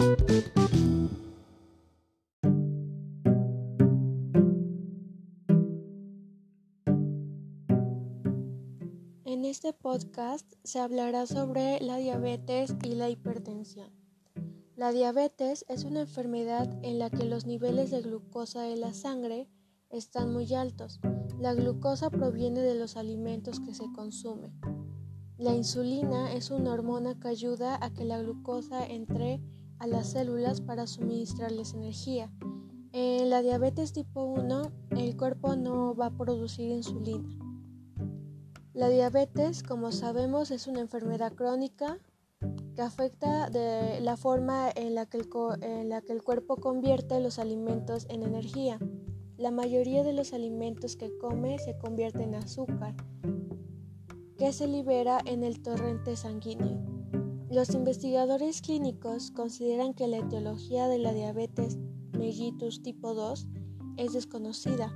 En este podcast se hablará sobre la diabetes y la hipertensión. La diabetes es una enfermedad en la que los niveles de glucosa de la sangre están muy altos. La glucosa proviene de los alimentos que se consumen. La insulina es una hormona que ayuda a que la glucosa entre a las células para suministrarles energía. En la diabetes tipo 1, el cuerpo no va a producir insulina. La diabetes, como sabemos, es una enfermedad crónica que afecta de la forma en la, que el en la que el cuerpo convierte los alimentos en energía. La mayoría de los alimentos que come se convierte en azúcar, que se libera en el torrente sanguíneo. Los investigadores clínicos consideran que la etiología de la diabetes mellitus tipo 2 es desconocida.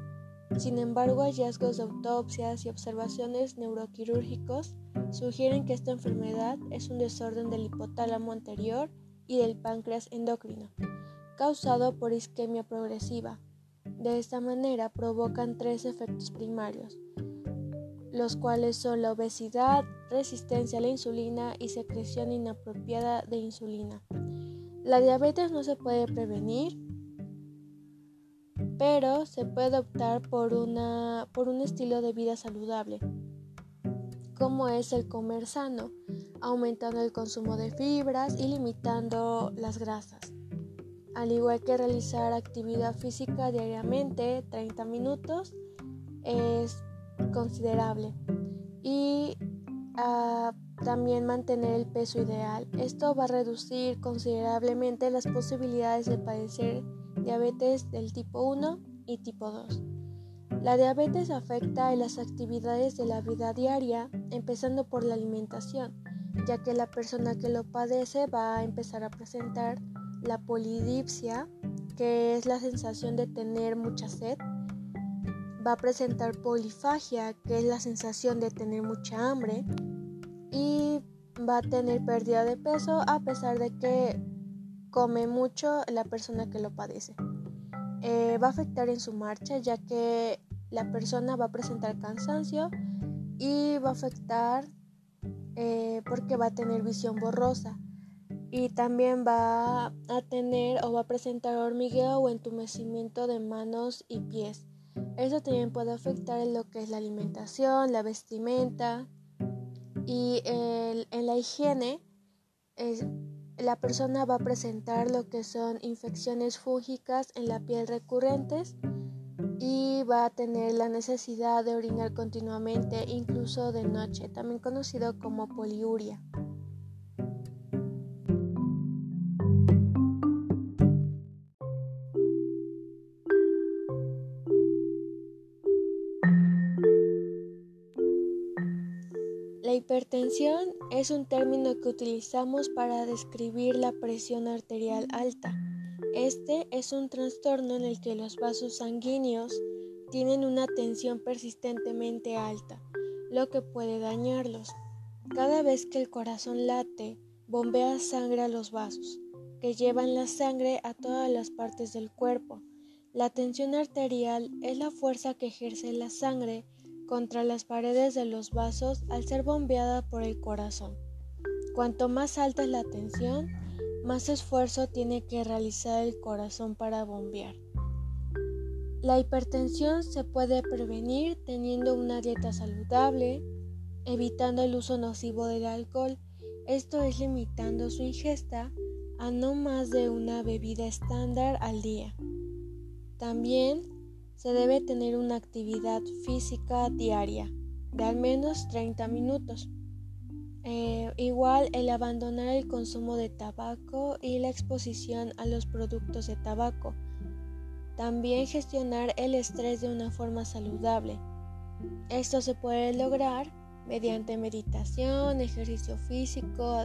Sin embargo, hallazgos de autopsias y observaciones neuroquirúrgicos sugieren que esta enfermedad es un desorden del hipotálamo anterior y del páncreas endocrino, causado por isquemia progresiva. De esta manera provocan tres efectos primarios, los cuales son la obesidad, resistencia a la insulina y secreción inapropiada de insulina. La diabetes no se puede prevenir, pero se puede optar por, una, por un estilo de vida saludable como es el comer sano, aumentando el consumo de fibras y limitando las grasas. Al igual que realizar actividad física diariamente, 30 minutos, es considerable. Y ah, también mantener el peso ideal. Esto va a reducir considerablemente las posibilidades de padecer diabetes del tipo 1 y tipo 2. La diabetes afecta a las actividades de la vida diaria, empezando por la alimentación, ya que la persona que lo padece va a empezar a presentar la polidipsia, que es la sensación de tener mucha sed, va a presentar polifagia, que es la sensación de tener mucha hambre, y va a tener pérdida de peso a pesar de que come mucho la persona que lo padece. Eh, va a afectar en su marcha ya que la persona va a presentar cansancio y va a afectar eh, porque va a tener visión borrosa y también va a tener o va a presentar hormigueo o entumecimiento de manos y pies. Eso también puede afectar en lo que es la alimentación, la vestimenta y en la higiene. la persona va a presentar lo que son infecciones fúngicas en la piel recurrentes y va a tener la necesidad de orinar continuamente, incluso de noche, también conocido como poliuria. Hipertensión es un término que utilizamos para describir la presión arterial alta este es un trastorno en el que los vasos sanguíneos tienen una tensión persistentemente alta, lo que puede dañarlos. Cada vez que el corazón late, bombea sangre a los vasos, que llevan la sangre a todas las partes del cuerpo. La tensión arterial es la fuerza que ejerce la sangre contra las paredes de los vasos al ser bombeada por el corazón. Cuanto más alta es la tensión, más esfuerzo tiene que realizar el corazón para bombear. La hipertensión se puede prevenir teniendo una dieta saludable, evitando el uso nocivo del alcohol, esto es limitando su ingesta a no más de una bebida estándar al día. También se debe tener una actividad física diaria de al menos 30 minutos. Eh, igual el abandonar el consumo de tabaco y la exposición a los productos de tabaco. También gestionar el estrés de una forma saludable. Esto se puede lograr mediante meditación, ejercicio físico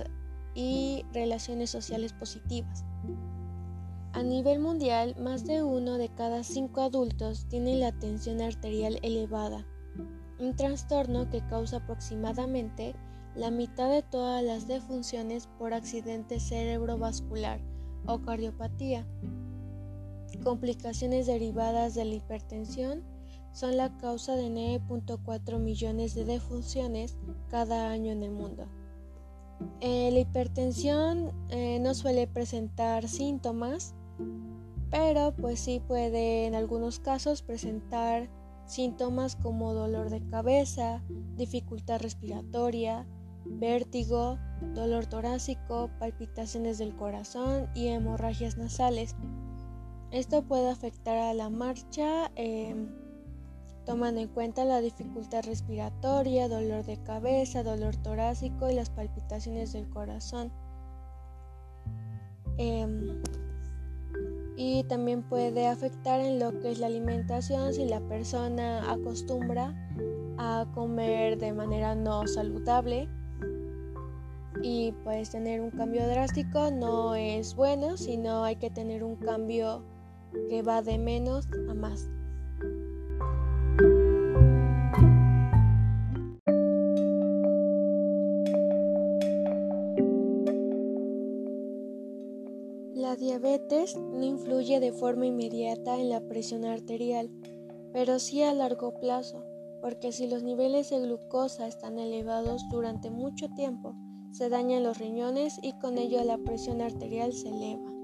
y relaciones sociales positivas. A nivel mundial, más de uno de cada cinco adultos tiene la tensión arterial elevada, un trastorno que causa aproximadamente la mitad de todas las defunciones por accidente cerebrovascular o cardiopatía. Complicaciones derivadas de la hipertensión son la causa de 9.4 millones de defunciones cada año en el mundo. Eh, la hipertensión eh, no suele presentar síntomas, pero pues sí puede en algunos casos presentar síntomas como dolor de cabeza, dificultad respiratoria, vértigo, dolor torácico, palpitaciones del corazón y hemorragias nasales. Esto puede afectar a la marcha. Em, tomando en cuenta la dificultad respiratoria, dolor de cabeza, dolor torácico y las palpitaciones del corazón. Em, y también puede afectar en lo que es la alimentación si la persona acostumbra a comer de manera no saludable y pues tener un cambio drástico no es bueno, sino hay que tener un cambio que va de menos a más. La diabetes no influye de forma inmediata en la presión arterial, pero sí a largo plazo, porque si los niveles de glucosa están elevados durante mucho tiempo, se dañan los riñones y con ello la presión arterial se eleva.